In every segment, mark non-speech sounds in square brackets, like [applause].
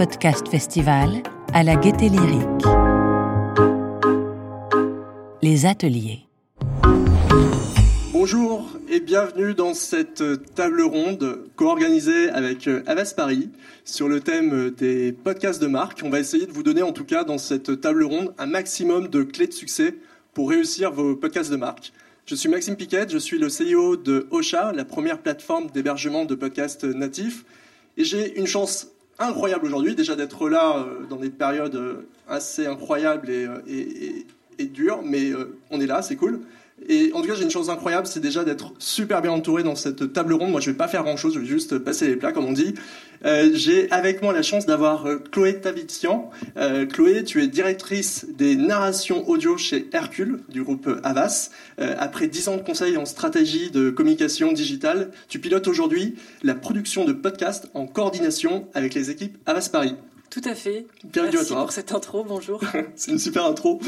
Podcast Festival à la Gaieté Lyrique. Les ateliers. Bonjour et bienvenue dans cette table ronde co-organisée avec Avas Paris sur le thème des podcasts de marque. On va essayer de vous donner en tout cas dans cette table ronde un maximum de clés de succès pour réussir vos podcasts de marque. Je suis Maxime Piquette, je suis le CEO de Ocha, la première plateforme d'hébergement de podcasts natifs. Et j'ai une chance incroyable aujourd'hui, déjà d'être là euh, dans des périodes euh, assez incroyables et, euh, dures, mais on est là, c'est cool. Et en tout cas, j'ai une chance incroyable, c'est déjà d'être super bien entouré dans cette table ronde. Moi, je vais pas faire grand-chose, je vais juste passer les plats, comme on dit. Euh, j'ai avec moi la chance d'avoir euh, Chloé Tavitian. Euh, Chloé, tu es directrice des narrations audio chez Hercule, du groupe Avas. après dix ans de conseil en stratégie de communication digitale, tu pilotes aujourd'hui la production de podcasts en coordination avec les équipes Avas Paris. Tout à fait. Bienvenue Merci à toi. pour cette intro, bonjour. [laughs] C'est une super intro.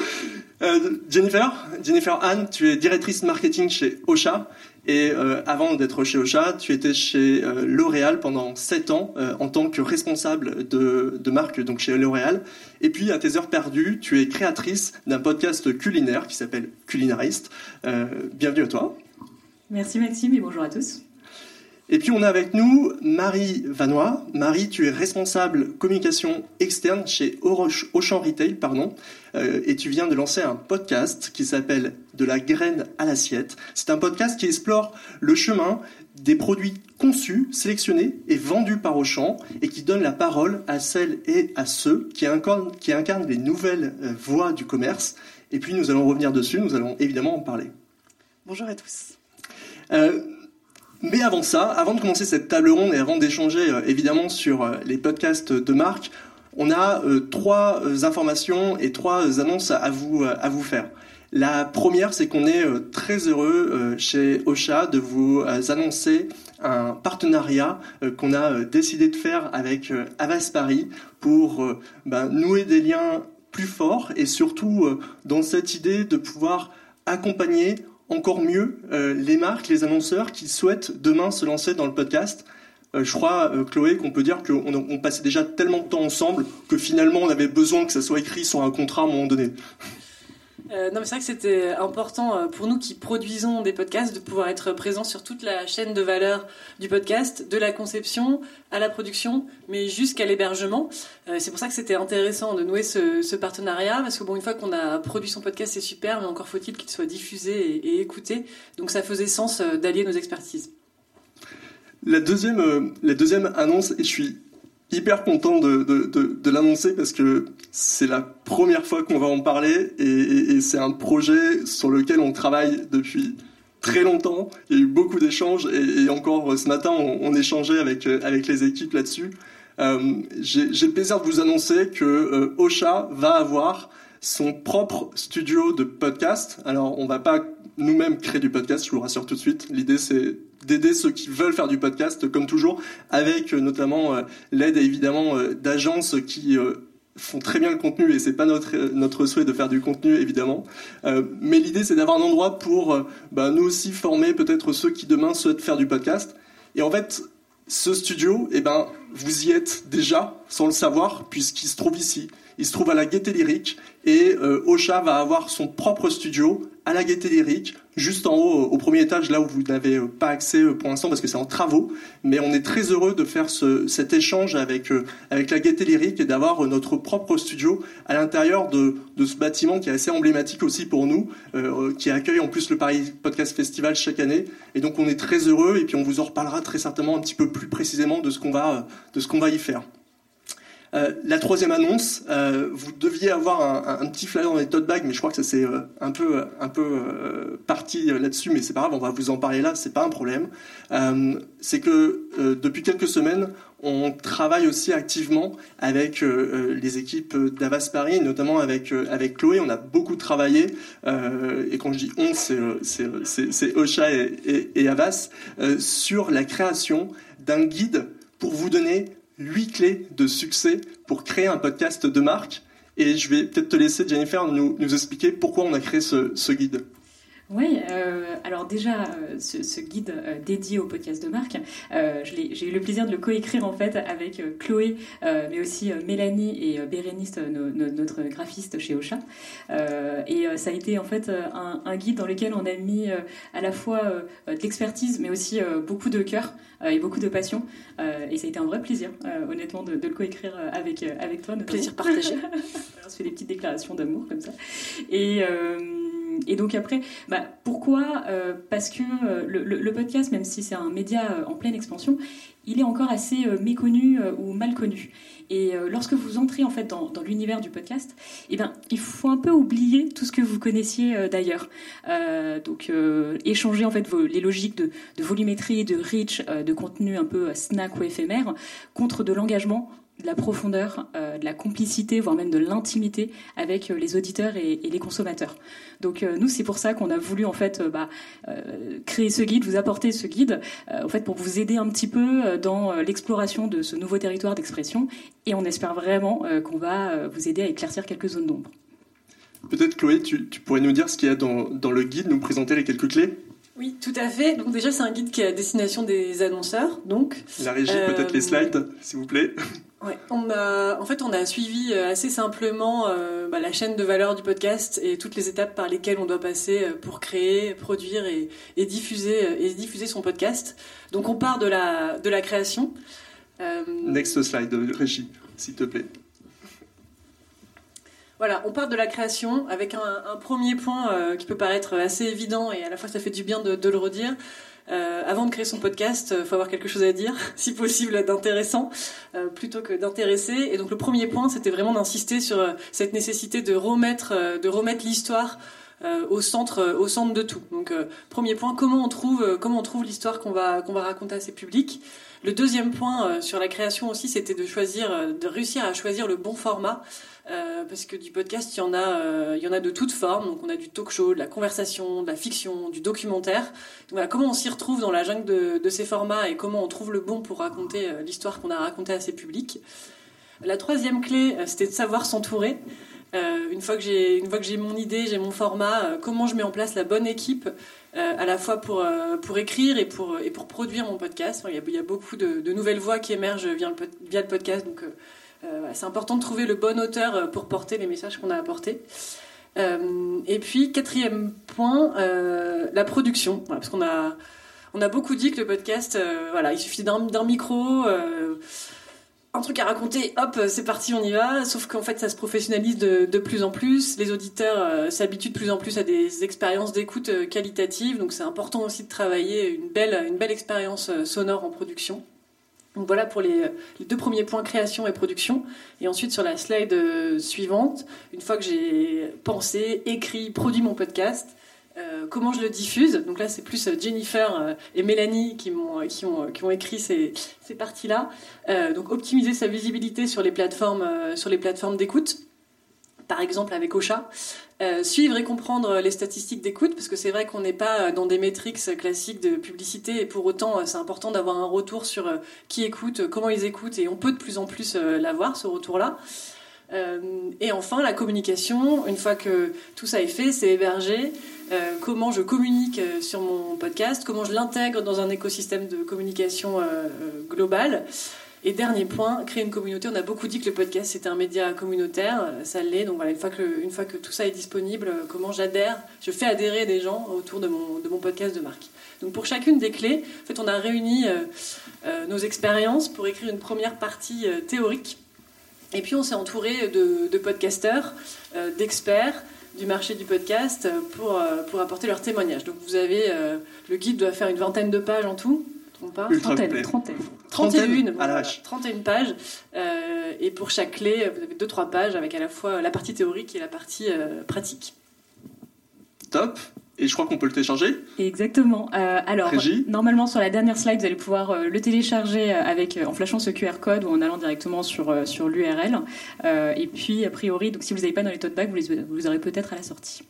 Euh, Jennifer, Jennifer Anne, tu es directrice marketing chez Ocha. Et euh, avant d'être chez Ocha, tu étais chez euh, L'Oréal pendant 7 ans en tant que responsable de, de marque donc chez L'Oréal. Et puis à tes heures perdues, tu es créatrice d'un podcast culinaire qui s'appelle Culinariste. bienvenue à toi. Merci Maxime et bonjour à tous. Et puis on a avec nous Marie Vanois. Marie, tu es responsable communication externe chez Auchan Retail, pardon, euh, et tu viens de lancer un podcast qui s'appelle De la graine à l'assiette. C'est un podcast qui explore le chemin des produits conçus, sélectionnés et vendus par Auchan et qui donne la parole à celles et à ceux qui incarnent, qui incarnent les nouvelles euh, voies du commerce. Et puis nous allons revenir dessus, nous allons évidemment en parler. Bonjour à tous. Euh, mais avant ça, avant de commencer cette table ronde et avant d'échanger euh, évidemment sur euh, les podcasts de marque, on a euh, trois informations et trois annonces à vous, à vous faire. La première, c'est qu'on est très heureux chez Ocha de vous annoncer un partenariat qu'on a décidé de faire avec Avas Paris pour ben, nouer des liens plus forts et surtout dans cette idée de pouvoir accompagner encore mieux euh, les marques, les annonceurs qui souhaitent demain se lancer dans le podcast. Euh, je crois, euh, Chloé, qu'on peut dire qu'on on passait déjà tellement de temps ensemble que finalement on avait besoin que ça soit écrit sur un contrat à un moment donné. Euh, non, mais c'est vrai que c'était important euh, pour nous qui produisons des podcasts de pouvoir être présents sur toute la chaîne de valeur du podcast, de la conception à la production, mais jusqu'à l'hébergement. Euh, c'est pour ça que c'était intéressant de nouer ce, partenariat, parce que bon, une fois qu'on a produit son podcast, c'est super, mais encore faut-il qu'il soit diffusé et, et, écouté. Donc ça faisait sens d'allier nos expertises. La deuxième, la deuxième annonce, et je suis hyper content de, l'annoncer parce que c'est la première fois qu'on va en parler et, c'est un projet sur lequel on travaille depuis très longtemps. Il y a eu beaucoup d'échanges et, encore ce matin on, échangeait avec, avec les équipes là-dessus. Euh, J'ai le plaisir de vous annoncer que euh, Ocha va avoir son propre studio de podcast. Alors on va pas nous-mêmes créer du podcast, je vous rassure tout de suite. L'idée c'est d'aider ceux qui veulent faire du podcast, comme toujours, avec euh, notamment euh, l'aide évidemment euh, d'agences qui font très bien le contenu et c'est pas notre notre souhait de faire du contenu évidemment. Mais l'idée c'est d'avoir un endroit pour bah, nous aussi former peut-être ceux qui demain souhaitent faire du podcast. Et en fait ce studio eh ben vous y êtes déjà sans le savoir puisqu'il se trouve ici. Il se trouve à la Gaieté Lyrique et Ocha va avoir son propre studio à la Gaieté Lyrique, juste en haut, au premier étage, là où vous n'avez euh, pas accès euh, pour l'instant parce que c'est en travaux. Mais on est très heureux de faire ce, cet échange avec, euh, avec la Gaieté Lyrique et d'avoir notre propre studio à l'intérieur de, ce bâtiment qui est assez emblématique aussi pour nous, euh, qui accueille en plus le Paris Podcast Festival chaque année. Et donc on est très heureux et puis on vous en reparlera très certainement un petit peu plus précisément de ce qu'on va, de ce qu'on va y faire. Euh, la troisième annonce, euh, vous deviez avoir un, petit flyer dans les tote bags, mais je crois que ça c'est euh, un peu, parti là-dessus, mais c'est pas grave, on va vous en parler là, c'est pas un problème. C'est que depuis quelques semaines, on travaille aussi activement avec les équipes d'Avas Paris, notamment avec, Chloé. On a beaucoup travaillé, et quand je dis on, c'est Ocha et, et Avas, sur la création d'un guide pour vous donner huit clés de succès pour créer un podcast de marque. Et je vais peut-être te laisser, Jennifer, nous, expliquer pourquoi on a créé ce guide. Oui, euh, alors déjà, euh, ce, guide euh, dédié au podcast de marque, j'ai eu le plaisir de le coécrire en fait avec Chloé, mais aussi Mélanie et Bérénice, notre graphiste chez Ocha. et ça a été en fait un, guide dans lequel on a mis à la fois de l'expertise, mais aussi beaucoup de cœur et beaucoup de passion. et ça a été un vrai plaisir, honnêtement, de, le coécrire avec, avec toi. Plaisir partagé. [laughs] on se fait des petites déclarations d'amour comme ça. Et et donc après, bah, pourquoi euh, Parce que euh, le, podcast, même si c'est un média euh, en pleine expansion, il est encore assez méconnu ou mal connu. Et lorsque vous entrez en fait dans, l'univers du podcast, eh ben, il faut un peu oublier tout ce que vous connaissiez d'ailleurs. donc échanger en fait les logiques de, de volumétrie, de reach, de contenu un peu snack ou éphémère contre de l'engagement de la profondeur, euh, de la complicité, voire même de l'intimité avec euh, les auditeurs et, les consommateurs. Donc euh, nous, c'est pour ça qu'on a voulu en fait bah, créer ce guide, vous apporter ce guide, en fait pour vous aider un petit peu dans l'exploration de ce nouveau territoire d'expression. Et on espère vraiment qu'on va vous aider à éclaircir quelques zones d'ombre. Peut-être Chloé, tu, pourrais nous dire ce qu'il y a dans, dans le guide, nous présenter les quelques clés? Oui, tout à fait. Donc déjà, c'est un guide qui est à destination des annonceurs. Donc la régie, peut-être les slides, s'il vous plaît. [laughs] Ouais, on a, en fait, on a suivi euh, assez simplement euh, bah, la chaîne de valeur du podcast et toutes les étapes par lesquelles on doit passer euh, pour créer, produire et, et diffuser et diffuser son podcast. Donc, on part de la de la création. Next slide, Régie, s'il te plaît. Voilà, on part de la création avec un, un premier point qui peut paraître assez évident et à la fois ça fait du bien de, de le redire. Euh, avant de créer son podcast, il euh, faut avoir quelque chose à dire, [laughs] si possible d'intéressant, euh, plutôt que d'intéresser. Et donc le premier point, c'était vraiment d'insister sur cette nécessité de remettre, de remettre l'histoire au centre, au centre de tout. Donc premier point, comment on trouve, comment on trouve l'histoire qu'on va qu'on va raconter à ses publics. Le deuxième point sur la création aussi, c'était de choisir, de réussir à choisir le bon format. Euh, parce que du podcast, il y en a, euh, il y en a de toutes formes. Donc on a du talk show, de la conversation, de la fiction, du documentaire. Donc, voilà, comment on s'y retrouve dans la jungle de, ces formats et comment on trouve le bon pour raconter euh, l'histoire qu'on a racontée à ses publics. La troisième clé, c'était de savoir s'entourer. une fois que j'ai une fois que j'ai mon idée, j'ai mon format, comment je mets en place la bonne équipe à la fois pour pour écrire et pour et pour produire mon podcast. il, y a, beaucoup de, de, nouvelles voix qui émergent via le, via le podcast, donc euh, c'est important de trouver le bon auteur euh, pour porter les messages qu'on a apportés. Euh, et puis quatrième point, la production, parce qu'on a on a beaucoup dit que le podcast, voilà, il suffit d'un micro, un truc à raconter, hop, c'est parti, on y va. Sauf qu'en fait, ça se professionnalise de, de plus en plus. Les auditeurs s'habituent de plus en plus à des expériences d'écoute qualitatives, donc c'est important aussi de travailler une belle, une belle expérience sonore en production. Donc voilà pour les, deux premiers points création et production. Et ensuite sur la slide euh, suivante, une fois que j'ai pensé, écrit, produit mon podcast, euh, comment je le diffuse. Donc là c'est plus euh, Jennifer et Mélanie qui, m'ont, qui, ont, qui ont écrit ces, ces parties-là. donc optimiser sa visibilité sur les plateformes, sur les plateformes d'écoute par exemple avec Ocha, euh, suivre et comprendre les statistiques d'écoute, parce que c'est vrai qu'on n'est pas dans des métriques classiques de publicité, et pour autant euh, c'est important d'avoir un retour sur euh, qui écoute, comment ils écoutent, et on peut de plus en plus l'avoir, ce retour-là. et enfin, la communication, une fois que tout ça est fait, c'est hébergé, comment je communique sur mon podcast, comment je l'intègre dans un écosystème de communication global. Et dernier point, créer une communauté. On a beaucoup dit que le podcast c'était un média communautaire, euh, ça l'est. Donc voilà, une fois que, une fois que tout ça est disponible, euh, comment j'adhère, je fais adhérer des gens autour de mon, de mon podcast de marque. Donc pour chacune des clés, en fait, on a réuni euh, nos expériences pour écrire une première partie théorique. Et puis on s'est entouré de, de podcasteurs, d'experts du marché du podcast pour, pour apporter leurs témoignages. Donc vous avez, le guide doit faire une vingtaine de pages en tout pas. Trentaine, trentaine. 31, pages. Euh, et pour chaque clé, vous avez 2-3 pages avec à la fois la partie théorique et la partie euh, pratique. Top. Et je crois qu'on peut le télécharger Exactement. Euh, alors, normalement, sur la dernière slide, vous allez pouvoir le télécharger avec, en flashant ce QR code ou en allant directement sur, sur l'URL. et puis, a priori, donc, si vous n'avez pas dans les tote bags, vous les, vous aurez peut-être à la sortie.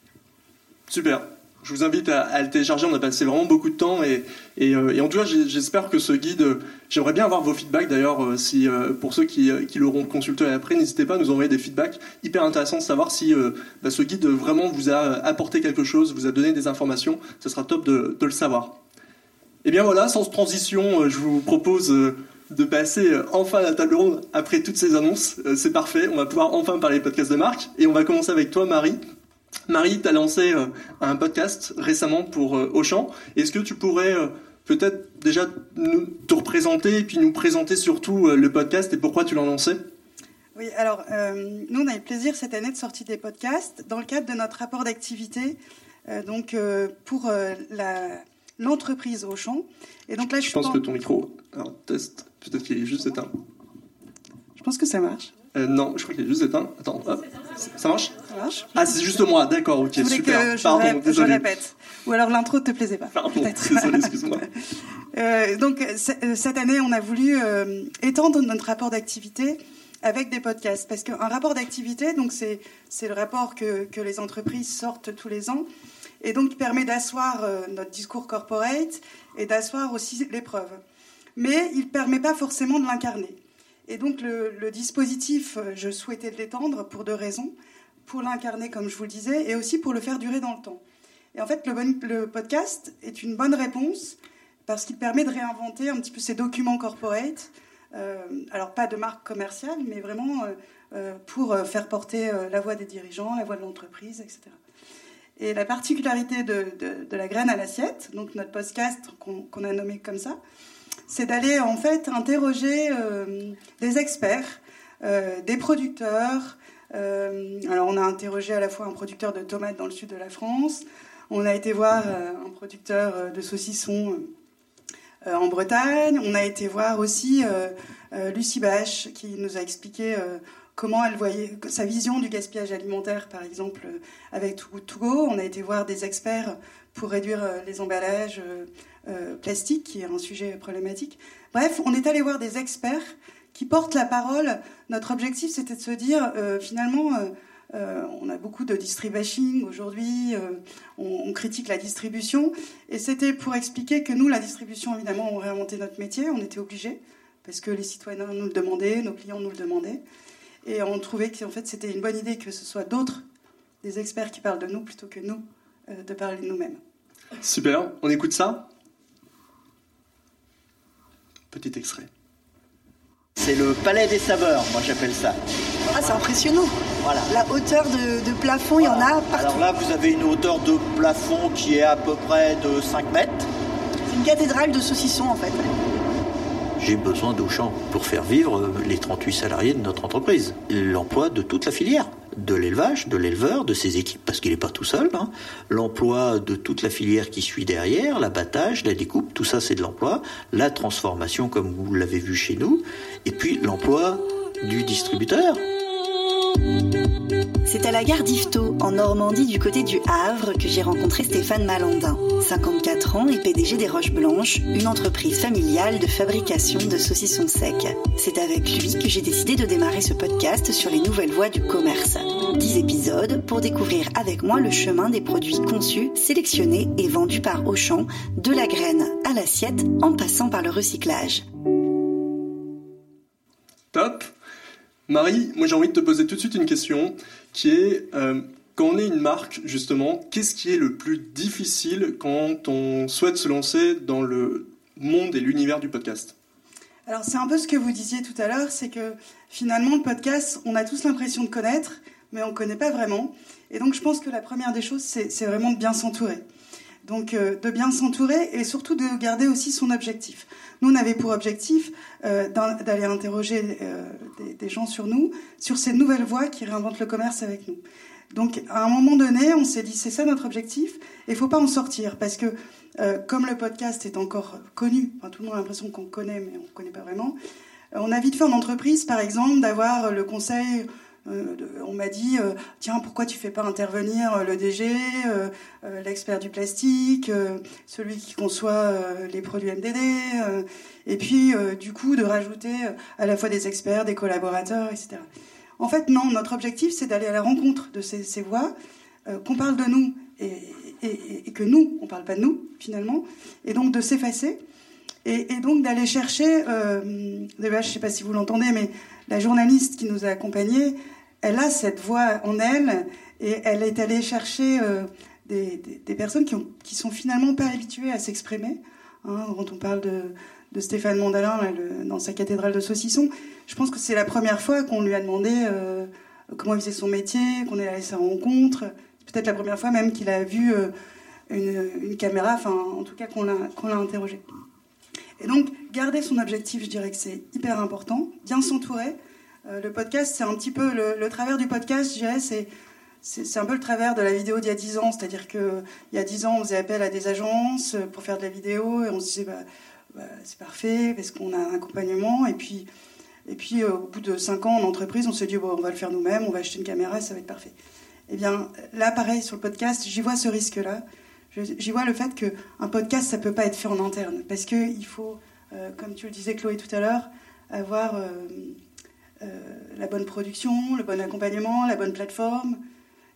Super. Je vous invite à, le télécharger. On a passé vraiment beaucoup de temps et, euh, en tout cas, j'espère que ce guide. J'aimerais bien avoir vos feedbacks d'ailleurs. Euh, si euh, pour ceux qui, qui l'auront consulté après, n'hésitez pas à nous envoyer des feedbacks. Hyper intéressant de savoir si bah, ce guide vraiment vous a apporté quelque chose, vous a donné des informations. Ce sera top de, le savoir. Et bien voilà, sans transition, je vous propose de passer enfin à la table ronde après toutes ces annonces. C'est parfait, on va pouvoir enfin parler podcast de marque. Et on va commencer avec toi, Marie. Marie, tu as lancé euh, un podcast récemment pour euh, Auchan. Est-ce que tu pourrais euh, peut-être déjà nous, te représenter et puis nous présenter surtout le podcast et pourquoi tu l'as lancé? Oui, alors nous, on a eu le plaisir cette année de sortir des podcasts dans le cadre de notre rapport d'activité donc pour l'entreprise Auchan. Et donc là, je, je pense que ton micro, alors test, peut-être qu'il est juste éteint. Je pense que ça marche. Non, je crois qu'il est juste éteint. Attends, Ça marche? Ça marche. Ah, c'est juste moi, d'accord, ok, je super. Que je, Pardon, répète, je répète. Ou alors l'intro ne te plaisait pas. Pardon, [laughs] désolé, excuse-moi. [laughs] euh, donc, euh, cette année, on a voulu euh, étendre notre rapport d'activité avec des podcasts. Parce qu'un rapport d'activité, donc c'est, c'est le rapport que, que les entreprises sortent tous les ans, et donc qui permet d'asseoir euh, notre discours corporate et d'asseoir aussi les preuves. Mais il ne permet pas forcément de l'incarner. Et donc le, dispositif, euh, je souhaitais l'étendre pour deux raisons. Pour l'incarner, comme je vous le disais, et aussi pour le faire durer dans le temps. Et en fait, le, podcast est une bonne réponse parce qu'il permet de réinventer un petit peu ces documents corporate. Euh, alors pas de marque commerciale, mais vraiment euh, pour faire porter la voix des dirigeants, la voix de l'entreprise, etc. Et la particularité de, la graine à l'assiette, donc notre podcast qu'on a nommé comme ça, c'est d'aller en fait interroger euh, des experts, euh, des producteurs. Euh, alors on a interrogé à la fois un producteur de tomates dans le sud de la France, on a été voir un producteur de saucissons en Bretagne, on a été voir aussi Lucie Bache qui nous a expliqué comment elle voyait sa vision du gaspillage alimentaire, par exemple, avec Too Good To Go. On a été voir des experts pour réduire les emballages euh, plastique, qui est un sujet problématique. Bref, on est allé voir des experts qui portent la parole. Notre objectif, c'était de se dire, euh, finalement, euh, on a beaucoup de distribution aujourd'hui, on, critique la distribution, et c'était pour expliquer que nous, la distribution, évidemment, on réinventé notre métier, on était obligés, parce que les citoyens nous le demandaient, nos clients nous le demandaient, et on trouvait qu'en fait, c'était une bonne idée que ce soit d'autres, des experts qui parlent de nous, plutôt que nous, de parler de nous-mêmes. Super, on écoute ça Petit extrait. C'est le palais des saveurs, moi j'appelle ça. Ah, c'est impressionnant. Voilà. La hauteur de, plafond, il y en a partout. Alors là, vous avez une hauteur de plafond qui est à peu près de 5 mètres. C'est une cathédrale de saucissons en fait. J'ai besoin d'Auchan pour faire vivre les 38 salariés de notre entreprise. L'emploi de toute la filière de l'élevage, de l'éleveur, de ses équipes, parce qu'il n'est pas tout seul. Hein. L'emploi de toute la filière qui suit derrière, l'abattage, la découpe, tout ça c'est de l'emploi. La transformation, comme vous l'avez vu chez nous. Et puis l'emploi du distributeur. C'est à la gare d'Yvetot, en Normandie, du côté du Havre, que j'ai rencontré Stéphane Malandin, 54 ans et PDG des Roches Blanches, une entreprise familiale de fabrication de saucissons secs. C'est avec lui que j'ai décidé de démarrer ce podcast sur les nouvelles voies du commerce. 10 épisodes pour découvrir avec moi le chemin des produits conçus, sélectionnés et vendus par Auchan, de la graine à l'assiette en passant par le recyclage. Top Marie, moi j'ai envie de te poser tout de suite une question qui est euh, quand on est une marque, justement, qu'est-ce qui est le plus difficile quand on souhaite se lancer dans le monde et l'univers du podcast? Alors c'est un peu ce que vous disiez tout à l'heure, c'est que finalement le podcast, on a tous l'impression de connaître, mais on ne connaît pas vraiment. Et donc je pense que la première des choses, c'est vraiment de bien s'entourer. Donc euh, de bien s'entourer et surtout de garder aussi son objectif. Nous, on avait pour objectif euh, d'aller interroger euh, des, gens sur nous, sur ces nouvelles voies qui réinventent le commerce avec nous. Donc à un moment donné, on s'est dit c'est ça notre objectif et il faut pas en sortir parce que comme le podcast est encore connu, enfin, tout le monde a l'impression qu'on connaît mais on ne connaît pas vraiment, on a vite fait en entreprise par exemple d'avoir le conseil euh, on m'a dit euh, tiens pourquoi tu fais pas intervenir euh, le DG, l'expert du plastique, celui qui conçoit les produits MDD, et puis du coup de rajouter à la fois des experts, des collaborateurs, etc. En fait non, notre objectif c'est d'aller à la rencontre de ces, voix, qu'on parle de nous et, que nous, on parle pas de nous finalement, et donc de s'effacer, et, donc d'aller chercher, euh, je ne sais pas si vous l'entendez, mais la journaliste qui nous a accompagnés, elle a cette voix en elle, et elle est allée chercher euh, des, personnes qui, ont, sont finalement pas habituées à s'exprimer. Hein, quand on parle de, de Stéphane Mondalin dans sa cathédrale de saucisson, je pense que c'est la première fois qu'on lui a demandé euh, comment il faisait son métier, qu'on est allé sa rencontre. Peut-être la première fois même qu'il a vu euh, une, caméra, enfin en tout cas qu'on l'a, qu'on l'a interrogé. Et donc, garder son objectif, je dirais que c'est hyper important. Bien s'entourer. Euh, le podcast, c'est un petit peu le, travers du podcast, je dirais, c'est c'est un peu le travers de la vidéo d'il y a 10 ans, c'est-à-dire qu'il y a 10 ans, on faisait appel à des agences pour faire de la vidéo et on se disait bah, bah, c'est parfait parce qu'on a un accompagnement et puis et puis au bout de 5 ans en entreprise, on s'est dit bon, on va le faire nous-mêmes, on va acheter une caméra, ça va être parfait. Eh bien là, pareil sur le podcast, j'y vois ce risque-là. J'y vois le fait qu'un podcast, ça peut pas être fait en interne parce qu'il faut, euh, comme tu le disais Chloé tout à l'heure, avoir euh, euh, la bonne production, le bon accompagnement, la bonne plateforme.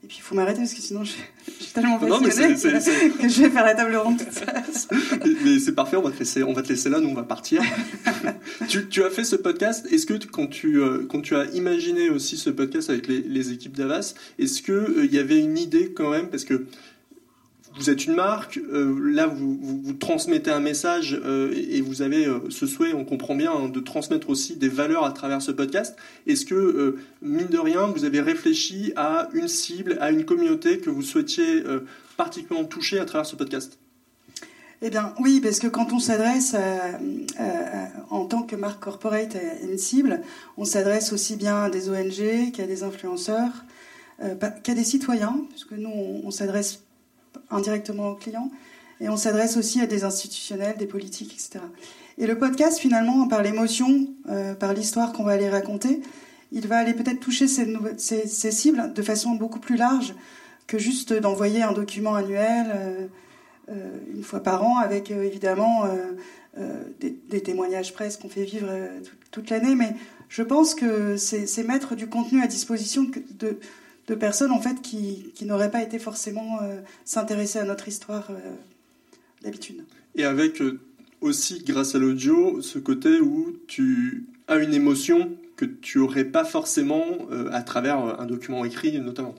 Et puis il faut m'arrêter parce que sinon je, suis tellement passionnée que je vais faire la table ronde toute seule. mais c'est parfait, on va, te laisser, on va te laisser là, nous on va partir. [laughs] tu, tu, as fait ce podcast, est-ce que quand tu, quand tu as imaginé aussi ce podcast avec les, les équipes d'Avas, est-ce qu'il il y avait une idée quand même? Parce que vous êtes une marque, euh, là vous, transmettez un message euh, et vous avez euh, ce souhait, on comprend bien, hein, de transmettre aussi des valeurs à travers ce podcast. Est-ce que, mine de rien, vous avez réfléchi à une cible, à une communauté que vous souhaitiez particulièrement toucher à travers ce podcast? Eh bien, oui, parce que quand on s'adresse en tant que marque corporate à une cible, on s'adresse aussi bien à des ONG qu'à des influenceurs, qu'à des citoyens, puisque nous, on s'adresse indirectement aux clients. Et on s'adresse aussi à des institutionnels, des politiques, etc. Et le podcast, finalement, par l'émotion, euh, par l'histoire qu'on va aller raconter, il va aller peut-être toucher ces, cibles de façon beaucoup plus large que juste d'envoyer un document annuel euh, euh, une fois par an avec évidemment des, témoignages presse qu'on fait vivre toute l'année. Mais je pense que c'est mettre du contenu à disposition de, de personnes en fait qui, qui n'auraient pas été forcément euh, s'intéresser à notre histoire euh, d'habitude. Et avec euh, aussi, grâce à l'audio, ce côté où tu as une émotion que tu n'aurais pas forcément à travers un document écrit notamment.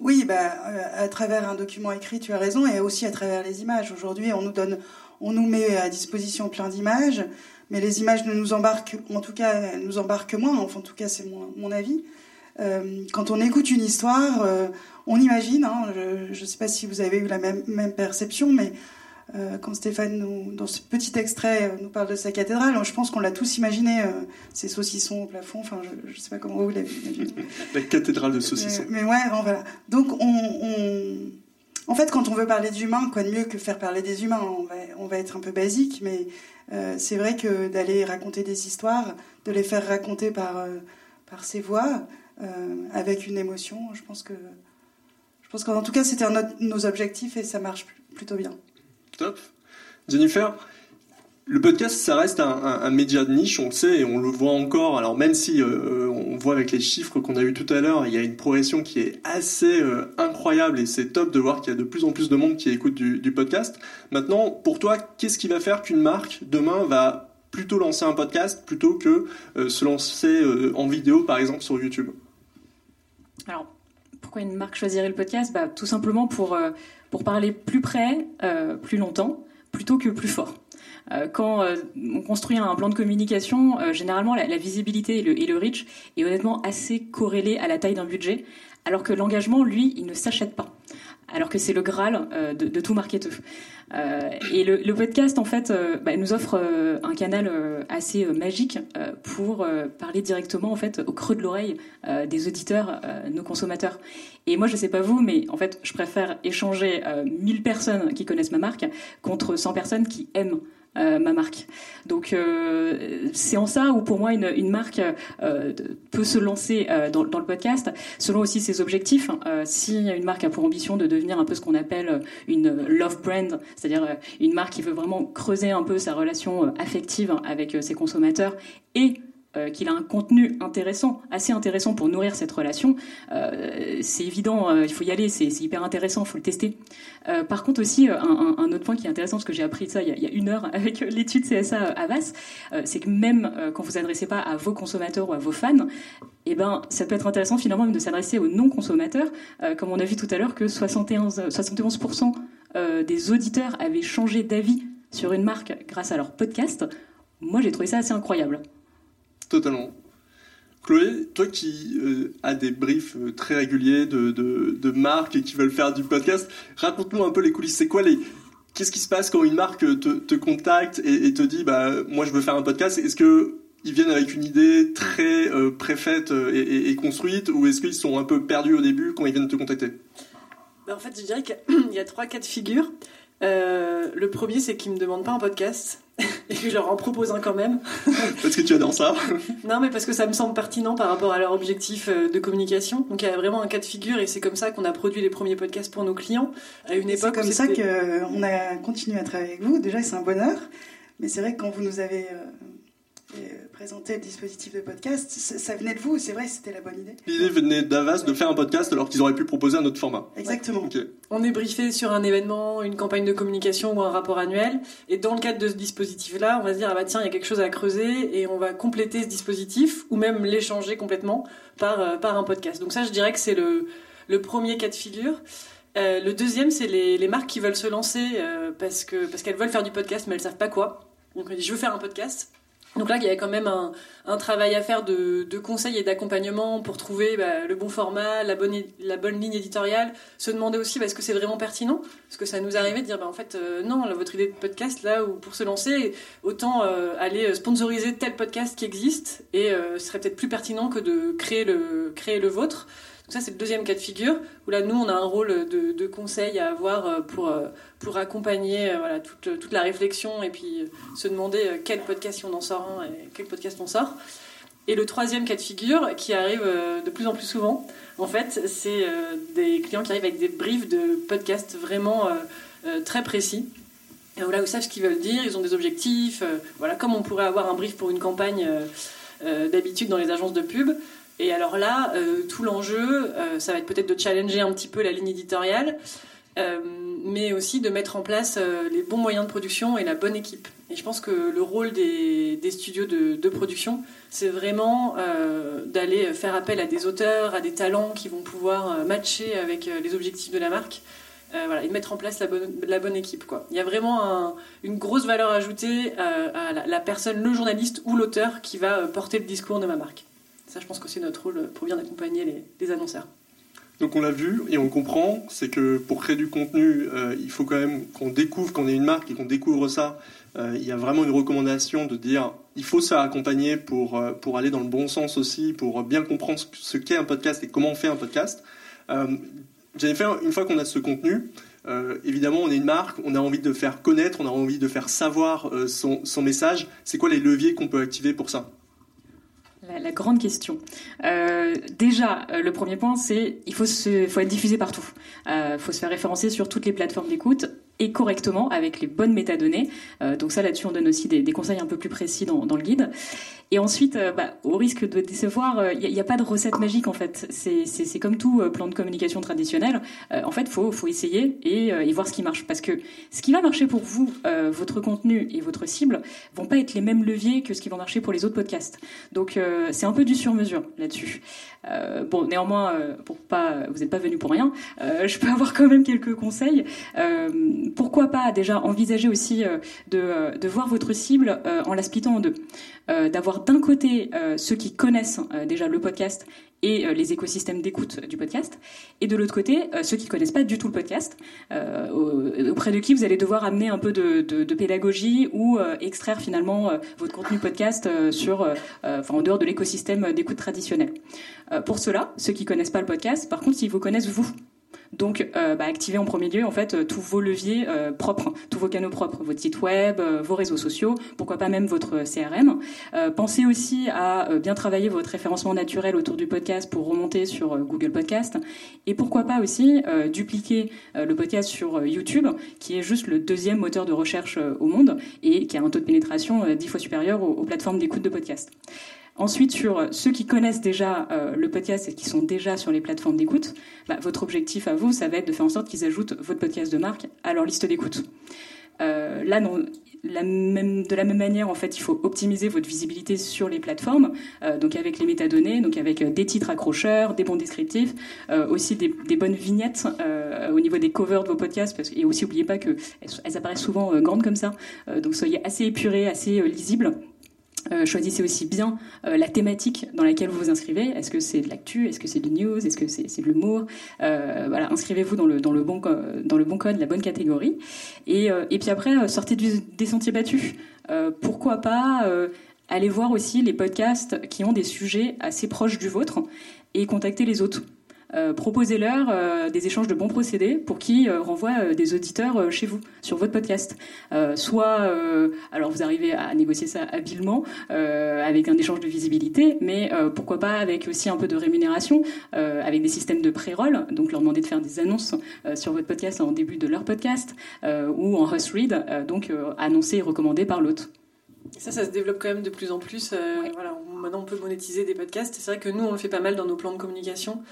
Oui, bah, à travers un document écrit, tu as raison, et aussi à travers les images. Aujourd'hui, on nous donne, on nous met à disposition plein d'images, mais les images ne nous embarquent, en tout cas, elles nous embarquent moins. Enfin, en tout cas, c'est mon, mon avis. Euh, quand on écoute une histoire, euh, on imagine, hein, je ne sais pas si vous avez eu la même, même perception, mais euh, quand Stéphane, nous, dans ce petit extrait, nous parle de sa cathédrale, je pense qu'on l'a tous imaginé, ces saucissons au plafond, enfin, je ne sais pas comment vous l'avez imaginé. [laughs] La cathédrale de saucissons. Mais, ouais, voilà. Donc, on, en fait, quand on veut parler d'humains, quoi de mieux que faire parler des humains? On va, on va être un peu basique, mais c'est vrai que d'aller raconter des histoires, de les faire raconter par, par ces voix, avec une émotion. Je pense que, je pense qu'en tout cas, c'était un de nos objectifs et ça marche plutôt bien. Top. Jennifer, le podcast, ça reste un, média de niche, on le sait et on le voit encore. Alors même si euh, on voit avec les chiffres qu'on a eu tout à l'heure, il y a une progression qui est assez euh, incroyable et c'est top de voir qu'il y a de plus en plus de monde qui écoute du podcast. Maintenant, pour toi, qu'est-ce qui va faire qu'une marque demain va plutôt lancer un podcast plutôt que se lancer en vidéo, par exemple, sur YouTube? Alors, pourquoi une marque choisirait le podcast? Bah, Tout simplement pour, euh, parler plus près, euh, plus longtemps, plutôt que plus fort. Euh, quand on construit un plan de communication, généralement la, visibilité et le, et le reach est honnêtement assez corrélé à la taille d'un budget, alors que l'engagement, lui, il ne s'achète pas alors que c'est le Graal euh, de, tout marketeur. Euh, et le, podcast, en fait, euh, bah, nous offre un canal assez magique pour parler directement, en fait, au creux de l'oreille des auditeurs, nos consommateurs. Et moi, je sais pas vous, mais en fait, je préfère échanger 1000 personnes qui connaissent ma marque contre 100 personnes qui aiment euh, ma marque. Donc euh, c'est en ça où pour moi une, marque euh, peut se lancer dans, dans, le podcast selon aussi ses objectifs. si une marque a pour ambition de devenir un peu ce qu'on appelle une love brand, c'est-à-dire une marque qui veut vraiment creuser un peu sa relation affective avec ses consommateurs et qu'il a un contenu intéressant, assez intéressant pour nourrir cette relation, c'est évident, il faut y aller, c'est hyper intéressant, il faut le tester. par contre aussi, un, autre point qui est intéressant, parce que j'ai appris ça il y, a, une heure [laughs] avec l'étude CSA Avas, c'est que même quand vous adressez pas à vos consommateurs ou à vos fans, eh ben, ça peut être intéressant finalement même de s'adresser aux non-consommateurs, comme on a vu tout à l'heure que 71, 71% des auditeurs avaient changé d'avis sur une marque grâce à leur podcast, moi j'ai trouvé ça assez incroyable. Totalement. Chloé, toi qui euh, as des briefs euh, très réguliers de, de, marques et qui veulent faire du podcast, raconte-nous un peu les coulisses. C'est quoi les, Qu'est-ce qui se passe quand une marque te, contacte et, te dit bah moi je veux faire un podcast? Est-ce que ils viennent avec une idée très euh, préfaite et, construite ou est-ce qu'ils sont un peu perdus au début quand ils viennent te contacter? Bah, En fait, je dirais qu'il y a [clears throat] trois cas de figure. Euh, le premier, c'est qu'ils me demandent pas un podcast et que je leur en propose un quand même. parce que tu adores ça Non, mais parce que ça me semble pertinent par rapport à leur objectif euh, de communication. Donc il y a vraiment un cas de figure et c'est comme ça qu'on a produit les premiers podcasts pour nos clients à une époque. C'est comme ça qu'on a continué à travailler avec vous. Déjà, c'est un bonheur. Mais c'est vrai que quand vous nous avez euh, euh, présenter le dispositif de podcast, ça venait de vous, c'est vrai, c'était la bonne idée. L'idée venait d'Avas de faire un podcast alors qu'ils auraient pu proposer un autre format. Exactement. On est briefé sur un événement, une campagne de communication ou un rapport annuel, et dans le cadre de ce dispositif-là, on va se dire ah bah tiens, il y a quelque chose à creuser et on va compléter ce dispositif ou même l'échanger complètement par euh, par un podcast. Donc ça, je dirais que c'est le le premier cas de figure. Euh, le deuxième, c'est les, les, marques qui veulent se lancer parce que parce qu'elles veulent faire du podcast mais elles savent pas quoi. Donc on dit je veux faire un podcast. Donc là, il y avait quand même un, travail à faire de, de conseils et d'accompagnement pour trouver bah, le bon format, la bonne, ligne éditoriale. Se demander aussi, bah, est-ce que c'est vraiment pertinent? Parce que ça nous arrivait de dire, bah, en fait, euh, non, votre idée de podcast, là, ou pour se lancer, autant euh, aller sponsoriser tel podcast qui existe, et euh, ce serait peut-être plus pertinent que de créer le, créer le vôtre. Donc ça, c'est le deuxième cas de figure, où là, nous, on a un rôle de, conseil à avoir euh, pour, euh, pour accompagner euh, voilà, toute, toute, la réflexion et puis se demander quel podcast on en sort un et quel podcast on sort. Et le troisième cas de figure, qui arrive de plus en plus souvent, en fait, c'est des clients qui arrivent avec des briefs de podcasts vraiment très précis. Là, ils savent ce qu'ils veulent dire, ils ont des objectifs. voilà, comme on pourrait avoir un brief pour une campagne d'habitude dans les agences de pub. Et alors là, euh, tout l'enjeu, euh, ça va être peut-être de challenger un petit peu la ligne éditoriale, euh, mais aussi de mettre en place les bons moyens de production et la bonne équipe. Et je pense que le rôle des, studios de, production, c'est vraiment d'aller faire appel à des auteurs, à des talents qui vont pouvoir matcher avec les objectifs de la marque. voilà, et mettre en place la bonne, équipe. Il y a vraiment une grosse valeur ajoutée à la, la personne, le journaliste ou l'auteur qui va porter le discours de ma marque je pense que c'est notre rôle pour bien accompagner les, annonceurs. Donc on l'a vu et on comprend, c'est que pour créer du contenu, euh, il faut quand même qu'on découvre qu'on est une marque et qu'on découvre ça. Euh, il y a vraiment une recommandation de dire il faut faire accompagner pour, euh, pour aller dans le bon sens aussi, pour bien comprendre ce qu'est un podcast et comment on fait un podcast. Jennifer, une fois qu'on a ce contenu, évidemment, on est une marque, on a envie de faire connaître, on a envie de faire savoir son, son message. C'est quoi les leviers qu'on peut activer pour ça? La, grande question. Euh, déjà, euh, le premier point, c'est il faut, se, faut être diffusé partout. Il euh, faut se faire référencer sur toutes les plateformes d'écoute et correctement avec les bonnes métadonnées. Euh, donc ça, là-dessus, on donne aussi des, des, conseils un peu plus précis dans, dans le guide. Et ensuite, euh, bah, au risque de décevoir, il euh, n'y a, pas de recette magique en fait. C'est comme tout plan de communication traditionnel. en fait, faut faut essayer et, et, voir ce qui marche parce que ce qui va marcher pour vous, votre contenu et votre cible vont pas être les mêmes leviers que ce qui va marcher pour les autres podcasts. Donc c'est un peu du sur-mesure là-dessus. Euh, bon, néanmoins, euh, pour pas, vous n'êtes pas venu pour rien. Euh, je peux [laughs] avoir quand même quelques conseils. pourquoi pas déjà envisager aussi de, de voir votre cible en la splittant en deux. D'avoir d'un côté ceux qui connaissent déjà le podcast et les écosystèmes d'écoute du podcast, et de l'autre côté ceux qui connaissent pas du tout le podcast, auprès de qui vous allez devoir amener un peu de, pédagogie ou extraire finalement votre contenu podcast sur, en dehors de l'écosystème d'écoute traditionnel. Euh, pour cela, ceux qui connaissent pas le podcast, par contre, s'ils vous connaissent vous. Donc, euh, bah, activez en premier lieu en fait euh, tous vos leviers propres, tous vos canaux propres, votre site web, vos réseaux sociaux, pourquoi pas même votre CRM. pensez aussi à bien travailler votre référencement naturel autour du podcast pour remonter sur Google Podcast, et pourquoi pas aussi dupliquer le podcast sur YouTube, qui est juste le deuxième moteur de recherche au monde et qui a un taux de pénétration dix fois supérieur aux, aux plateformes d'écoute de podcast. Ensuite, sur ceux qui connaissent déjà le podcast et qui sont déjà sur les plateformes d'écoute, bah, votre objectif à vous, ça va être de faire en sorte qu'ils ajoutent votre podcast de marque à leur liste d'écoute. là, non, la même, de la même manière, en fait, il faut optimiser votre visibilité sur les plateformes, euh, donc avec les métadonnées, donc avec euh, des titres accrocheurs, des bons descriptifs, euh, aussi des, bonnes vignettes au niveau des covers de vos podcasts, parce, et aussi n'oubliez pas qu'elles elles apparaissent souvent grandes comme ça, donc soyez assez épurés, assez lisibles. Euh, choisissez aussi bien euh, la thématique dans laquelle vous vous inscrivez. Est-ce que c'est de l'actu? Est-ce que c'est du news? Est-ce que c'est de l'humour? Euh, Voilà, inscrivez-vous dans le, dans, le bon, code, la bonne catégorie. Et, puis après, sortez des sentiers battus. pourquoi pas aller voir aussi les podcasts qui ont des sujets assez proches du vôtre et contacter les autres. Euh, proposez-leur euh, des échanges de bons procédés pour qu'ils euh, renvoient des auditeurs chez vous sur votre podcast. soit, alors vous arrivez à négocier ça habilement avec un échange de visibilité, mais pourquoi pas avec aussi un peu de rémunération, avec des systèmes de pré-roll, donc leur demander de faire des annonces sur votre podcast en début de leur podcast ou en host read, donc annoncé et recommandé par l'autre. Ça, ça se développe quand même de plus en plus. voilà, maintenant, on peut monétiser des podcasts. C'est vrai que nous, on le fait pas mal dans nos plans de communication.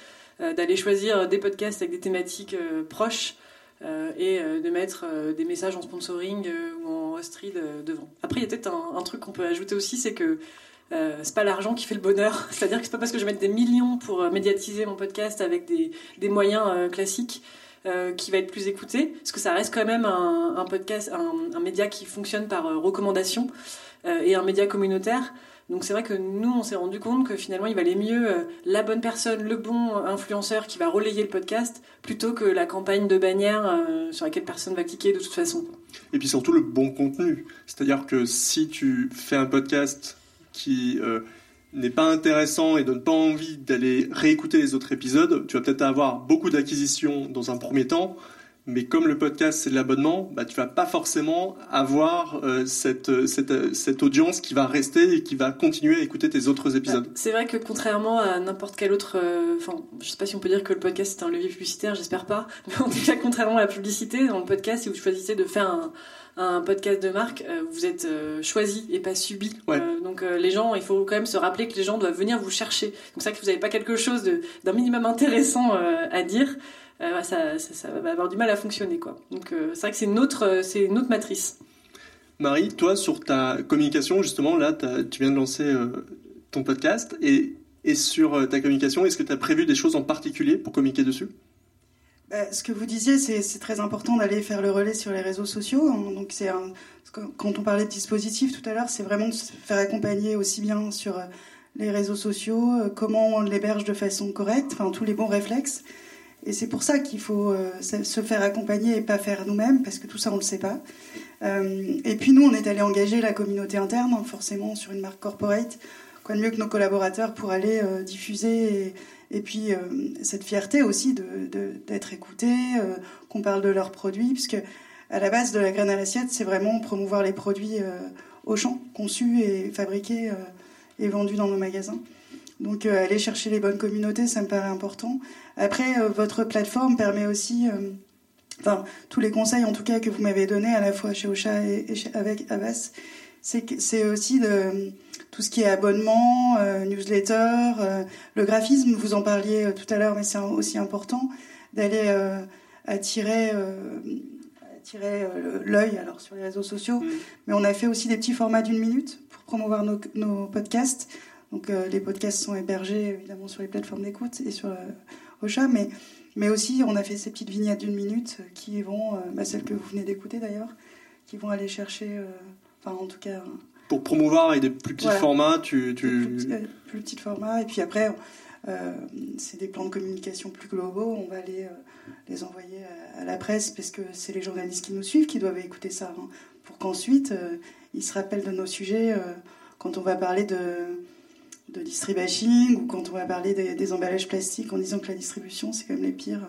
Euh, d'aller choisir des podcasts avec des thématiques euh, proches euh, et de mettre des messages en sponsoring ou en host devant. Après, il y a peut-être un, truc qu'on peut ajouter aussi, c'est que euh, c'est pas l'argent qui fait le bonheur. [laughs] C'est-à-dire que c'est pas parce que je vais mettre des millions pour médiatiser mon podcast avec des, des moyens classiques qui va être plus écouté, parce que ça reste quand même un, podcast, un, média qui fonctionne par recommandation et un média communautaire. Donc c'est vrai que nous, on s'est rendu compte que finalement, il valait mieux euh, la bonne personne, le bon influenceur qui va relayer le podcast, plutôt que la campagne de bannière euh, sur laquelle personne va cliquer de toute façon. Et puis surtout le bon contenu. C'est-à-dire que si tu fais un podcast qui euh, n'est pas intéressant et donne pas envie d'aller réécouter les autres épisodes, tu vas peut-être avoir beaucoup d'acquisitions dans un premier temps, mais comme le podcast c'est de l'abonnement, bah, tu vas pas forcément avoir euh, cette, cette, cette, audience qui va rester et qui va continuer à écouter tes autres épisodes. Bah, c'est vrai que contrairement à n'importe quel autre, euh, enfin, je sais pas si on peut dire que le podcast c'est un levier publicitaire, j'espère pas, [laughs] mais en tout cas contrairement à la publicité, dans le podcast, si vous choisissez de faire un, un podcast de marque, euh, vous êtes choisi et pas subi. donc les gens, il faut quand même se rappeler que les gens doivent venir vous chercher. Donc vrai que vous n'avez pas quelque chose d'un minimum intéressant à dire. Euh, ça, ça, va avoir du mal à fonctionner. Quoi. Donc euh, c'est vrai que c'est une, autre, euh, c'est une autre matrice. Marie, toi, sur ta communication, justement, là, tu viens de lancer ton podcast. Et, et sur ta communication, est-ce que tu as prévu des choses en particulier pour communiquer dessus? Bah, ce que vous disiez, c'est très important d'aller faire le relais sur les réseaux sociaux. Donc, c'est quand on parlait de dispositif tout à l'heure, c'est vraiment de se faire accompagner aussi bien sur les réseaux sociaux, comment on l'héberge de façon correcte, enfin tous les bons réflexes. Et c'est pour ça qu'il faut euh, se faire accompagner et pas faire nous-mêmes, parce que tout ça, on ne le sait pas. Euh, et puis nous, on est allé engager la communauté interne, hein, forcément, sur une marque corporate. Quoi de mieux que nos collaborateurs pour aller euh, diffuser et, puis cette fierté aussi d'être de, d'être écoutés, qu'on parle de leurs produits, puisque à la base de la graine à l'assiette, c'est vraiment promouvoir les produits au champ, conçus et fabriqués et vendus dans nos magasins. Donc euh, aller chercher les bonnes communautés, ça me paraît important. Après, euh, votre plateforme permet aussi, euh, enfin tous les conseils en tout cas que vous m'avez donnés à la fois chez Ocha et, avec Avas, c'est aussi de tout ce qui est abonnement, newsletter, le graphisme, vous en parliez tout à l'heure, mais c'est aussi important d'aller attirer l'œil alors sur les réseaux sociaux. Mmh. Mais on a fait aussi des petits formats d'une minute pour promouvoir nos, nos podcasts. Donc euh, les podcasts sont hébergés évidemment sur les plateformes d'écoute et sur euh, Ocha, mais, mais aussi on a fait ces petites vignettes d'une minute qui vont, euh, bah, celles que vous venez d'écouter d'ailleurs, qui vont aller chercher, enfin en tout cas... Pour promouvoir avec des plus petits formats, tu... tu... Plus, petits formats, et puis après... c'est des plans de communication plus globaux. On va aller les envoyer à, la presse parce que c'est les journalistes qui nous suivent qui doivent écouter ça hein, pour qu'ensuite ils se rappellent de nos sujets quand on va parler de, de distribashing ou quand on va parler des, emballages plastiques en disant que la distribution c'est quand même les pires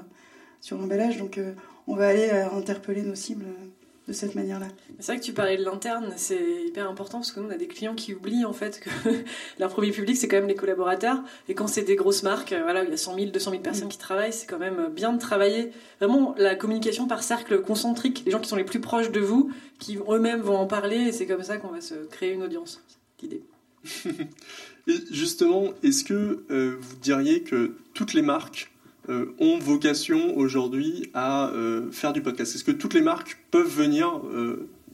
sur l'emballage. Donc euh, on va aller euh, interpeller nos cibles euh, de cette manière-là. C'est vrai que tu parlais de l'interne, c'est hyper important parce que nous on a des clients qui oublient en fait que [laughs] leur premier public c'est quand même les collaborateurs et quand c'est des grosses marques, voilà, il y a 100 000, 200 000 personnes mm. qui travaillent, c'est quand même bien de travailler vraiment la communication par cercle concentrique, les gens qui sont les plus proches de vous, qui eux-mêmes vont en parler et c'est comme ça qu'on va se créer une audience. L'idée. Et justement, est-ce que euh, vous diriez que toutes les marques euh, ont vocation aujourd'hui à euh, faire du podcast? Est-ce que toutes les marques peuvent venir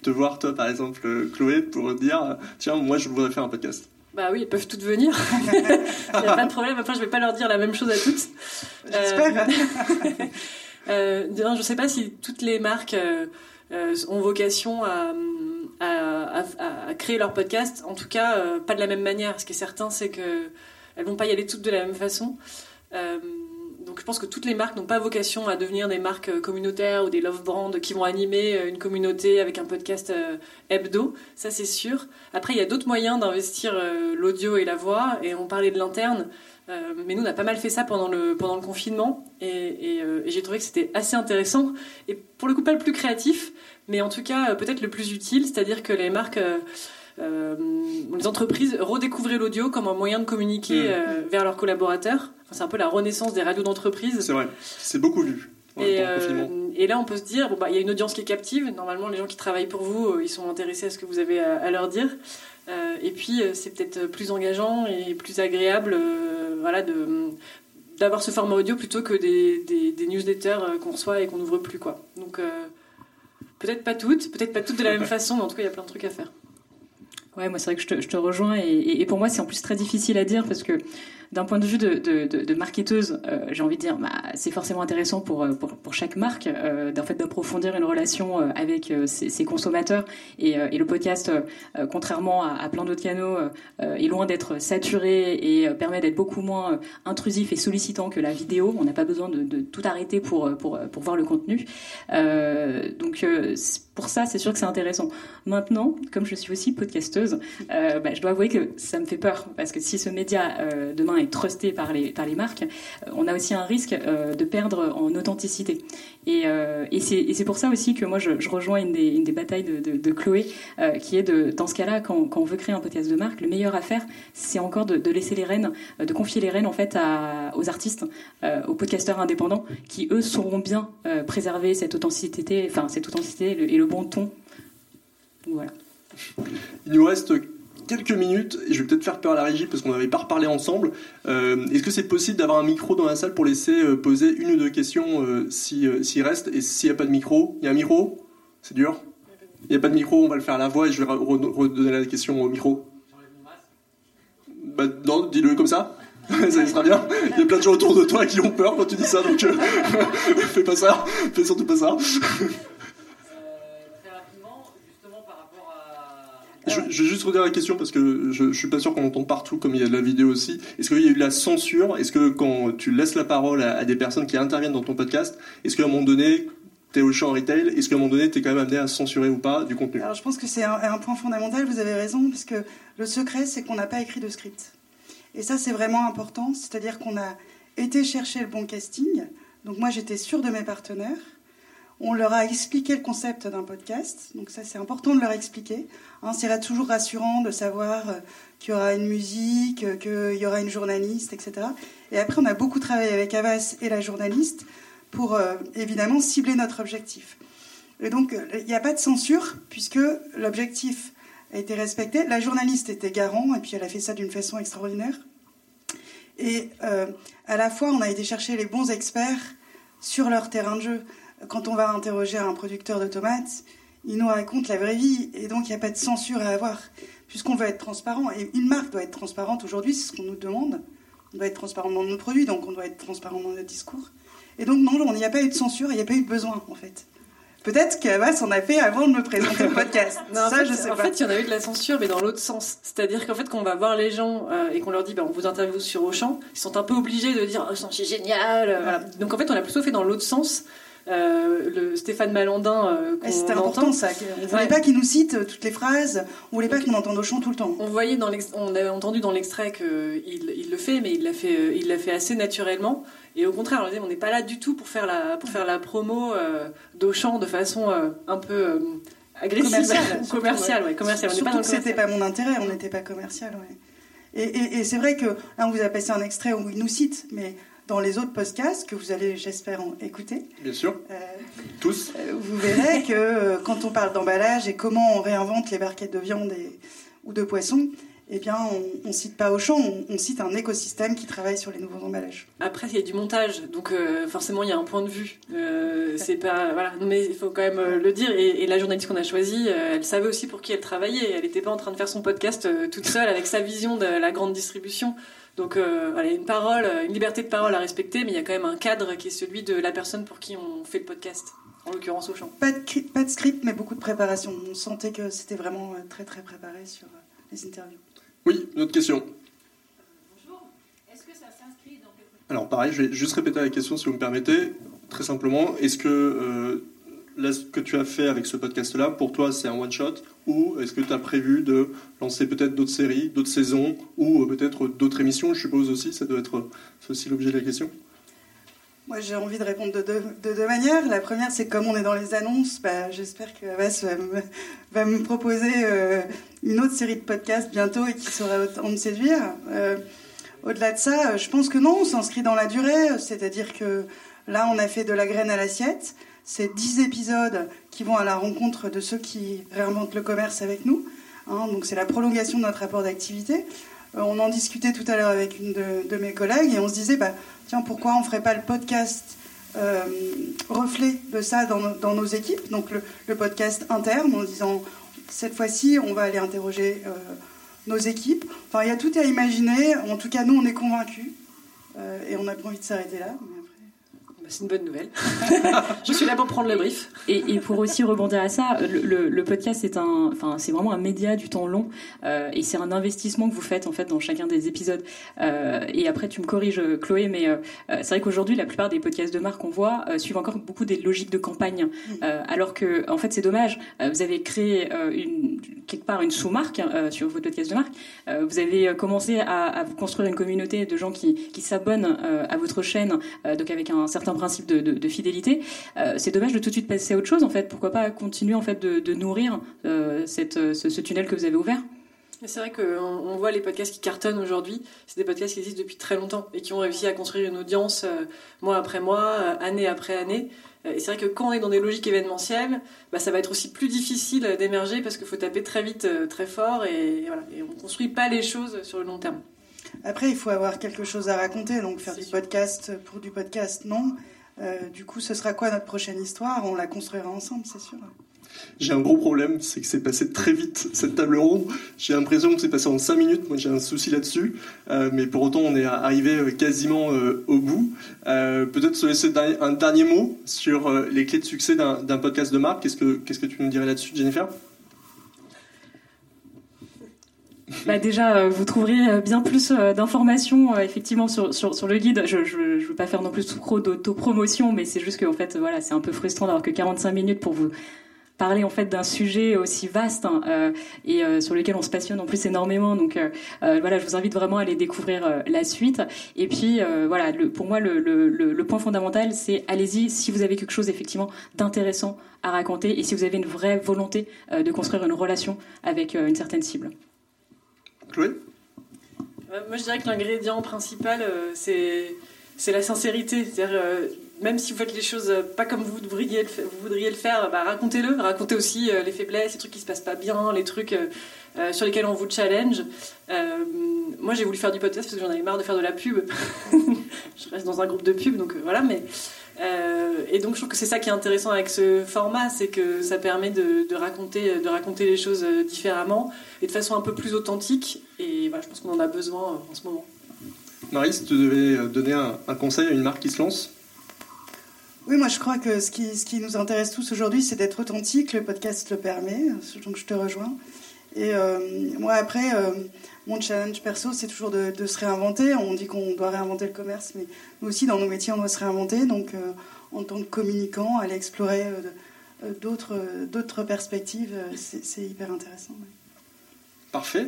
te voir, toi par exemple, Chloé, pour dire tiens, moi je voudrais faire un podcast? Bah oui, elles peuvent toutes venir. [laughs] Il n'y a pas de problème. Après, je ne vais pas leur dire la même chose à toutes. J'espère. Euh, [laughs] je ne sais pas si toutes les marques ont vocation à, à, créer leur podcast. En tout cas, euh, pas de la même manière. Ce qui est certain, c'est qu'elles ne vont pas y aller toutes de la même façon. Euh, donc je pense que toutes les marques n'ont pas vocation à devenir des marques euh, communautaires ou des love brands qui vont animer une communauté avec un podcast hebdo, ça c'est sûr. Après il y a d'autres moyens d'investir l'audio et la voix, et on parlait de l'interne, mais nous on a pas mal fait ça pendant le, confinement, et j'ai trouvé que c'était assez intéressant, et pour le coup pas le plus créatif, mais en tout cas euh, peut-être le plus utile, c'est-à-dire que les marques, euh, euh, les entreprises redécouvraient l'audio comme un moyen de communiquer mm. vers leurs collaborateurs. c'est un peu la renaissance des radios d'entreprise. C'est vrai, c'est beaucoup vu. Et, et, là, on peut se dire, bon, bah, il y a une audience qui est captive. Normalement, les gens qui travaillent pour vous, ils sont intéressés à ce que vous avez à, leur dire. et puis, c'est peut-être plus engageant et plus agréable, voilà, de d'avoir ce format audio plutôt que des, des, des newsletters qu'on reçoit et qu'on n'ouvre plus, quoi. Donc, Peut-être pas toutes, peut-être pas toutes de la même [laughs] façon, mais en tout cas, il y a plein de trucs à faire. Ouais, moi c'est vrai que je te, je te rejoins et, et, pour moi c'est en plus très difficile à dire parce que d'un point de vue de, de, de, marketeuse, euh, j'ai envie de dire, bah, c'est forcément intéressant pour, euh, pour, pour chaque marque euh, d'en fait d'approfondir une relation avec ses, consommateurs et, le podcast, contrairement à, à plein d'autres canaux, est loin d'être saturé et permet d'être beaucoup moins intrusif et sollicitant que la vidéo. On n'a pas besoin de, tout arrêter pour, pour, pour voir le contenu. donc pour ça, c'est sûr que c'est intéressant. Maintenant, comme je suis aussi podcasteuse, bah, je dois avouer que ça me fait peur parce que si ce média demain est trusté par les par les marques, euh, on a aussi un risque euh, de perdre en authenticité. Et, euh, et c'est pour ça aussi que moi je, rejoins une des, une des batailles de, Chloé, qui est de dans ce cas-là, quand, quand on veut créer un podcast de marque, le meilleur à faire, c'est encore de, de, laisser les rênes, de confier les rênes en fait à, aux artistes, aux podcasteurs indépendants, qui eux sauront bien préserver cette authenticité, enfin cette authenticité et le bon ton. voilà. Il nous reste quelques minutes je vais peut-être faire peur à la régie parce qu'on n'avait pas reparlé ensemble. Euh, Est-ce que c'est possible d'avoir un micro dans la salle pour laisser euh, poser une ou deux questions euh, s'il si, reste? Et s'il n'y a pas de micro, il y a un micro? C'est dur? Il n'y a pas de micro, on va le faire à la voix et je vais redonner la question au micro. Bah, non, dis-le comme [laughs] ça. ça sera bien. Il y a plein de gens autour de toi qui ont peur quand tu dis ça, donc [laughs] fais pas ça, fais surtout pas ça. [laughs] Je, je, vais juste redire la question parce que je, je suis pas sûr qu'on entende partout comme il y a de la vidéo aussi. Est-ce qu'il y a eu de la censure? Est-ce que quand tu laisses la parole à, à, des personnes qui interviennent dans ton podcast, est-ce qu'à un moment donné, tu es au champ retail, est-ce qu'à un moment donné, tu es quand même amené à censurer ou pas du contenu? Alors je pense que c'est un, un, point fondamental, vous avez raison, parce que le secret, c'est qu'on n'a pas écrit de script. Et ça, c'est vraiment important, c'est-à-dire qu'on a été chercher le bon casting. Donc moi, j'étais sûre de mes partenaires. On leur a expliqué le concept d'un podcast, donc ça c'est important de leur expliquer. Hein, c'est toujours rassurant de savoir euh, qu'il y aura une musique, euh, qu'il y aura une journaliste, etc. Et après, on a beaucoup travaillé avec Avas et la journaliste pour euh, évidemment cibler notre objectif. Et donc, il n'y a pas de censure puisque l'objectif a été respecté. La journaliste était garant et puis elle a fait ça d'une façon extraordinaire. Et à la fois, on a été chercher les bons experts sur leur terrain de jeu quand on va interroger un producteur de tomates, il nous raconte la vraie vie et donc il n'y a pas de censure à avoir puisqu'on veut être transparent et une marque doit être transparente aujourd'hui, c'est ce qu'on nous demande. On doit être transparent dans nos produits, donc on doit être transparent dans notre discours. Et donc non, il n'y a pas eu de censure, il n'y a pas eu de besoin en fait. Peut-être qu'Avas en a fait avant de me présenter le podcast. [laughs] non, ça, en fait, je sais en fait, il y en a eu de la censure, mais dans l'autre sens. C'est-à-dire qu'en fait, quand on va voir les gens euh, et qu'on leur dit, ben, on vous interviewe sur Auchan, ils sont un peu obligés de dire, oh, c'est génial. Euh, voilà. Donc en fait, on a plutôt fait dans l'autre sens. Euh, le Stéphane Malandin. Euh, C'était important ça. On voulait pas qu'il nous cite euh, toutes les phrases. On voulait pas qu'on entende au chant tout le temps. On voyait dans on avait entendu dans l'extrait qu'il il le fait, mais il l'a fait, euh, il l'a fait assez naturellement. Et au contraire, on n'est pas là du tout pour faire la, pour faire la promo euh, d'Auchan de façon un peu agressive, commerciale. [laughs] commerciale, ouais, commerciale. Surtout que c'était pas mon intérêt, on n'était pas commercial, ouais. Et, et, et c'est vrai que là, on vous a passé un extrait où il nous cite, mais dans les autres podcasts que vous allez, j'espère, écouter. Bien sûr. Euh, Tous. Euh, vous verrez que euh, quand on parle d'emballage et comment on réinvente les barquettes de viande et, ou de poisson, eh bien, on, ne cite pas Auchan, on, on cite un écosystème qui travaille sur les nouveaux emballages. Après, il y a du montage, donc euh, forcément, il y a un point de vue. Euh, c'est pas voilà, mais il faut quand même euh, le dire. Et, la journaliste qu'on a choisie, elle savait aussi pour qui elle travaillait. Elle n'était pas en train de faire son podcast toute seule avec sa vision de la grande distribution. Donc, voilà, une parole, une liberté de parole à respecter, mais il y a quand même un cadre qui est celui de la personne pour qui on fait le podcast. En l'occurrence Auchan. Pas de, pas de script, mais beaucoup de préparation. On sentait que c'était vraiment très très préparé sur les interviews. Oui, une autre question. Bonjour. Est-ce que ça s'inscrit dans Alors pareil, je vais juste répéter la question si vous me permettez. Très simplement, est-ce que euh, ce que tu as fait avec ce podcast-là, pour toi, c'est un one-shot? Ou est-ce que tu as prévu de lancer peut-être d'autres séries, d'autres saisons, ou euh, peut-être d'autres émissions? Je suppose aussi, ça doit être aussi l'objet de la question. Moi, j'ai envie de répondre de deux, manières. La première, c'est comme on est dans les annonces, bah, j'espère que Abbas va me, proposer euh, une autre série de podcasts bientôt et qui saura autant me séduire. Euh, au-delà de ça, je pense que non, on s'inscrit dans la durée. C'est-à-dire que là, on a fait de la graine à l'assiette. C'est dix épisodes qui vont à la rencontre de ceux qui réinventent le commerce avec nous. Hein. donc, c'est la prolongation de notre rapport d'activité. Euh, on en discutait tout à l'heure avec une de, mes collègues et on se disait, bah, tiens, pourquoi on ne ferait pas le podcast euh, reflet de ça dans, nos équipes, donc le, podcast interne, en disant, cette fois-ci, on va aller interroger euh, nos équipes. Enfin, il y a tout à imaginer. En tout cas, nous, on est convaincus et on n'a pas envie de s'arrêter là c'est une bonne nouvelle. [laughs] je suis là pour prendre le brief. Et, pour aussi rebondir à ça, le, podcast c'est un, enfin c'est vraiment un média du temps long euh, et c'est un investissement que vous faites en fait dans chacun des épisodes. Euh, et après tu me corriges Chloé, mais euh, c'est vrai qu'aujourd'hui la plupart des podcasts de marque qu'on voit suivent encore beaucoup des logiques de campagne, alors que en fait c'est dommage. vous avez créé quelque part une sous-marque sur votre podcast de marque. vous avez commencé à, vous construire une communauté de gens qui, qui s'abonnent à votre chaîne, donc avec un certain principe de, fidélité. Euh, c'est dommage de tout de suite passer à autre chose en fait. Pourquoi pas continuer en fait de, nourrir euh, cette, ce, tunnel que vous avez ouvert? C'est vrai qu'on on voit les podcasts qui cartonnent aujourd'hui. C'est des podcasts qui existent depuis très longtemps et qui ont réussi à construire une audience euh, mois après mois, année après année. Et c'est vrai que quand on est dans des logiques événementielles, bah, ça va être aussi plus difficile d'émerger parce qu'il faut taper très vite, très fort et, voilà. et on construit pas les choses sur le long terme. Après, il faut avoir quelque chose à raconter, donc faire du podcast pour du podcast, non. Euh, du coup, ce sera quoi notre prochaine histoire? On la construira ensemble, c'est sûr. J'ai un gros problème, c'est que c'est passé très vite cette table ronde. J'ai l'impression que c'est passé en 5 minutes. Moi, j'ai un souci là-dessus. Euh, mais pour autant, on est arrivé euh, quasiment au bout. Peut-être se laisser un dernier mot sur les clés de succès d'un podcast de marque. Qu'est-ce que, qu'est-ce que tu nous dirais là-dessus, Jennifer? Bah déjà, euh, vous trouverez euh, bien plus euh, d'informations effectivement sur, sur, sur, le guide. Je ne veux pas faire non plus trop d'autopromotion, mais c'est juste que en fait, voilà, c'est un peu frustrant d'avoir que 45 minutes pour vous parler en fait d'un sujet aussi vaste hein, et sur lequel on se passionne en plus énormément. Donc voilà, je vous invite vraiment à aller découvrir la suite. Et puis voilà, le, pour moi le, le, le point fondamental, c'est allez-y si vous avez quelque chose effectivement d'intéressant à raconter et si vous avez une vraie volonté de construire une relation avec une certaine cible. Chloé Moi, je dirais que l'ingrédient principal, euh, c'est, c'est la sincérité. C'est-à-dire, euh, même si vous faites les choses pas comme vous voudriez le, vous voudriez le faire, bah, racontez-le. Racontez aussi euh, les faiblesses, les trucs qui se passent pas bien, les trucs sur lesquels on vous challenge. moi, j'ai voulu faire du podcast parce que j'en avais marre de faire de la pub. [laughs] je reste dans un groupe de pub, donc voilà, mais euh, et donc je trouve que c'est ça qui est intéressant avec ce format, c'est que ça permet de, raconter, de raconter les choses différemment et de façon un peu plus authentique. Et voilà, je pense qu'on en a besoin en ce moment. Marie, si tu devais donner un, conseil à une marque qui se lance oui, moi je crois que ce qui, ce qui nous intéresse tous aujourd'hui, c'est d'être authentique. Le podcast le permet, donc je te rejoins. Et euh, moi après, euh, mon challenge perso, c'est toujours de, se réinventer. On dit qu'on doit réinventer le commerce, mais nous aussi, dans nos métiers, on doit se réinventer. Donc, euh, en tant que communicant, aller explorer d'autres, perspectives, c'est, hyper intéressant. Parfait.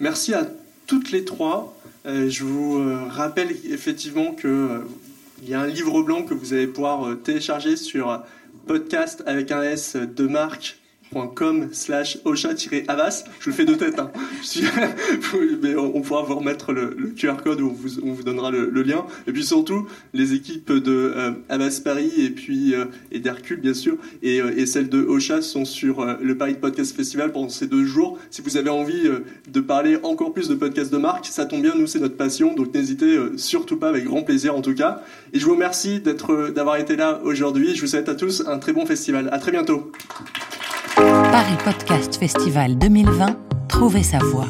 Merci à toutes les trois. je vous rappelle effectivement qu'il y a un livre blanc que vous allez pouvoir télécharger sur podcast avec un S de marque facebook.com slash osha-avas. Je le fais de tête, hein. [laughs] on, pourra vous remettre le, QR code où on vous, donnera le, lien. Et puis surtout, les équipes de euh, Avas Paris et puis euh, d'Hercule, bien sûr, et, euh, et celles de Ocha sont sur le Paris Podcast Festival pendant ces deux jours. Si vous avez envie de parler encore plus de podcasts de marque, ça tombe bien, nous c'est notre passion, donc n'hésitez surtout pas, avec grand plaisir en tout cas. Et je vous remercie d'avoir été là aujourd'hui. Je vous souhaite à tous un très bon festival. À très bientôt. Paris Podcast Festival 2020, trouvez sa voix.